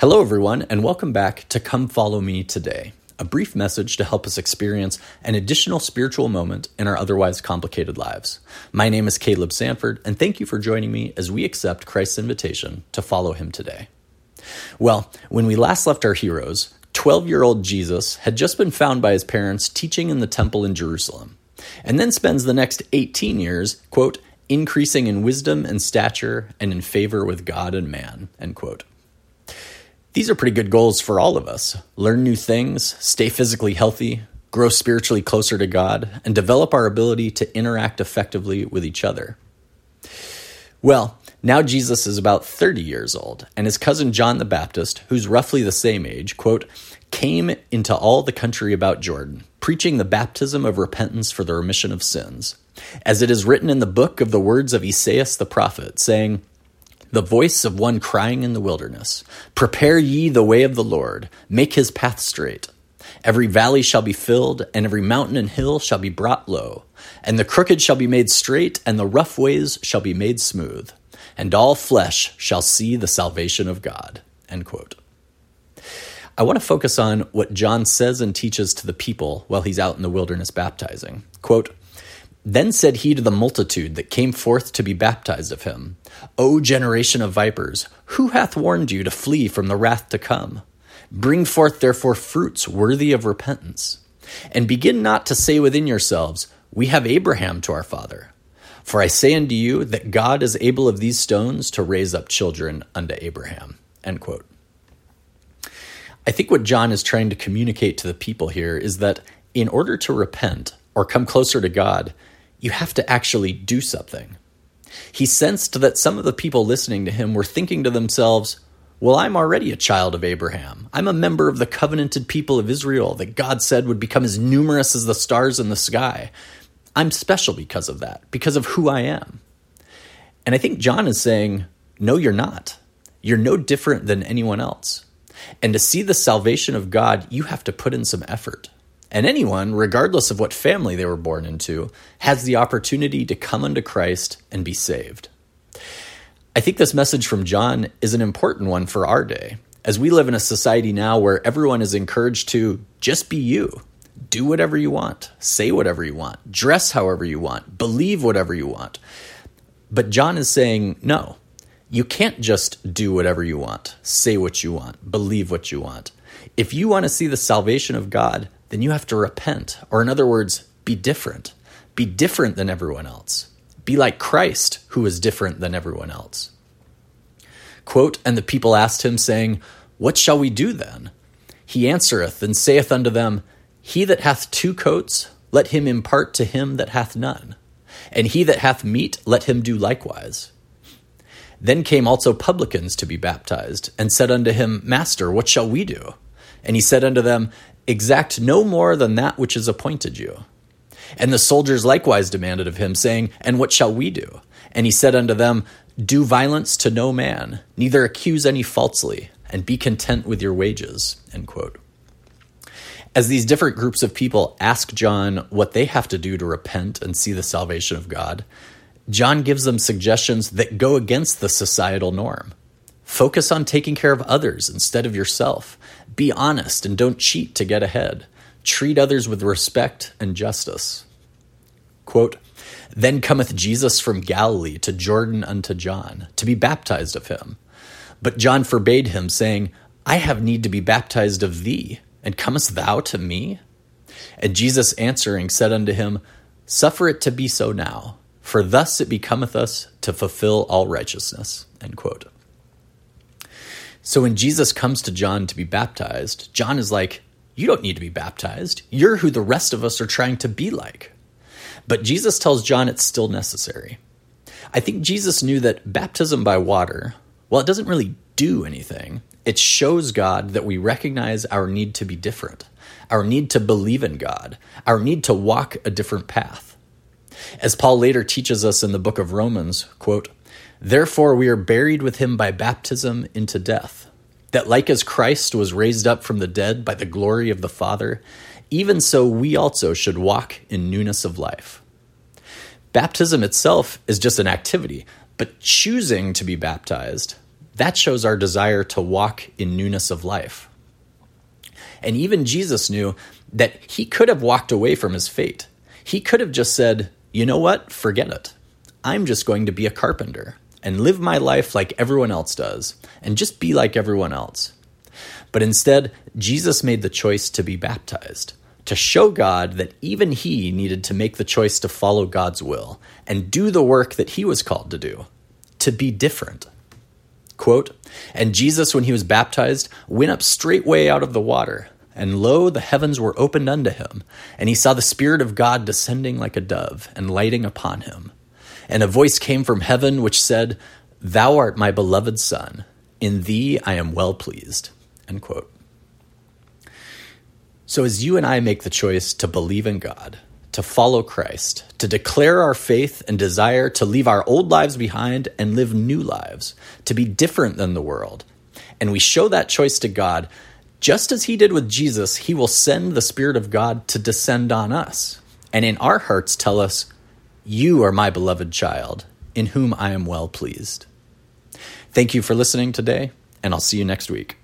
Hello, everyone, and welcome back to Come Follow Me Today, a brief message to help us experience an additional spiritual moment in our otherwise complicated lives. My name is Caleb Sanford, and thank you for joining me as we accept Christ's invitation to follow him today. Well, when we last left our heroes, 12 year old Jesus had just been found by his parents teaching in the temple in Jerusalem, and then spends the next 18 years, quote, increasing in wisdom and stature and in favor with God and man, end quote. These are pretty good goals for all of us. Learn new things, stay physically healthy, grow spiritually closer to God, and develop our ability to interact effectively with each other. Well, now Jesus is about 30 years old, and his cousin John the Baptist, who's roughly the same age, quote, came into all the country about Jordan, preaching the baptism of repentance for the remission of sins. As it is written in the book of the words of Esaias the prophet, saying, the voice of one crying in the wilderness Prepare ye the way of the Lord, make his path straight. Every valley shall be filled, and every mountain and hill shall be brought low, and the crooked shall be made straight, and the rough ways shall be made smooth, and all flesh shall see the salvation of God. End quote. I want to focus on what John says and teaches to the people while he's out in the wilderness baptizing. Quote, then said he to the multitude that came forth to be baptized of him, O generation of vipers, who hath warned you to flee from the wrath to come? Bring forth therefore fruits worthy of repentance. And begin not to say within yourselves, We have Abraham to our father. For I say unto you that God is able of these stones to raise up children unto Abraham. End quote. I think what John is trying to communicate to the people here is that in order to repent or come closer to God, you have to actually do something. He sensed that some of the people listening to him were thinking to themselves, Well, I'm already a child of Abraham. I'm a member of the covenanted people of Israel that God said would become as numerous as the stars in the sky. I'm special because of that, because of who I am. And I think John is saying, No, you're not. You're no different than anyone else. And to see the salvation of God, you have to put in some effort. And anyone, regardless of what family they were born into, has the opportunity to come unto Christ and be saved. I think this message from John is an important one for our day, as we live in a society now where everyone is encouraged to just be you. Do whatever you want, say whatever you want, dress however you want, believe whatever you want. But John is saying, no, you can't just do whatever you want, say what you want, believe what you want. If you want to see the salvation of God, then you have to repent. Or, in other words, be different. Be different than everyone else. Be like Christ, who is different than everyone else. Quote, and the people asked him, saying, What shall we do then? He answereth and saith unto them, He that hath two coats, let him impart to him that hath none. And he that hath meat, let him do likewise. Then came also publicans to be baptized, and said unto him, Master, what shall we do? And he said unto them, Exact no more than that which is appointed you. And the soldiers likewise demanded of him, saying, And what shall we do? And he said unto them, Do violence to no man, neither accuse any falsely, and be content with your wages. As these different groups of people ask John what they have to do to repent and see the salvation of God, John gives them suggestions that go against the societal norm. Focus on taking care of others instead of yourself. Be honest and don't cheat to get ahead. Treat others with respect and justice. Quote, then cometh Jesus from Galilee to Jordan unto John, to be baptized of him. But John forbade him, saying, I have need to be baptized of thee, and comest thou to me? And Jesus answering said unto him, Suffer it to be so now, for thus it becometh us to fulfill all righteousness. So when Jesus comes to John to be baptized, John is like, You don't need to be baptized. You're who the rest of us are trying to be like. But Jesus tells John it's still necessary. I think Jesus knew that baptism by water, well, it doesn't really do anything. It shows God that we recognize our need to be different, our need to believe in God, our need to walk a different path. As Paul later teaches us in the book of Romans, quote, Therefore, we are buried with him by baptism into death, that like as Christ was raised up from the dead by the glory of the Father, even so we also should walk in newness of life. Baptism itself is just an activity, but choosing to be baptized, that shows our desire to walk in newness of life. And even Jesus knew that he could have walked away from his fate. He could have just said, You know what? Forget it. I'm just going to be a carpenter and live my life like everyone else does and just be like everyone else. But instead, Jesus made the choice to be baptized, to show God that even he needed to make the choice to follow God's will and do the work that he was called to do, to be different. Quote, and Jesus, when he was baptized, went up straightway out of the water. And lo, the heavens were opened unto him, and he saw the Spirit of God descending like a dove and lighting upon him. And a voice came from heaven which said, Thou art my beloved Son, in thee I am well pleased. End quote. So, as you and I make the choice to believe in God, to follow Christ, to declare our faith and desire to leave our old lives behind and live new lives, to be different than the world, and we show that choice to God, just as He did with Jesus, He will send the Spirit of God to descend on us, and in our hearts tell us, You are my beloved child, in whom I am well pleased. Thank you for listening today, and I'll see you next week.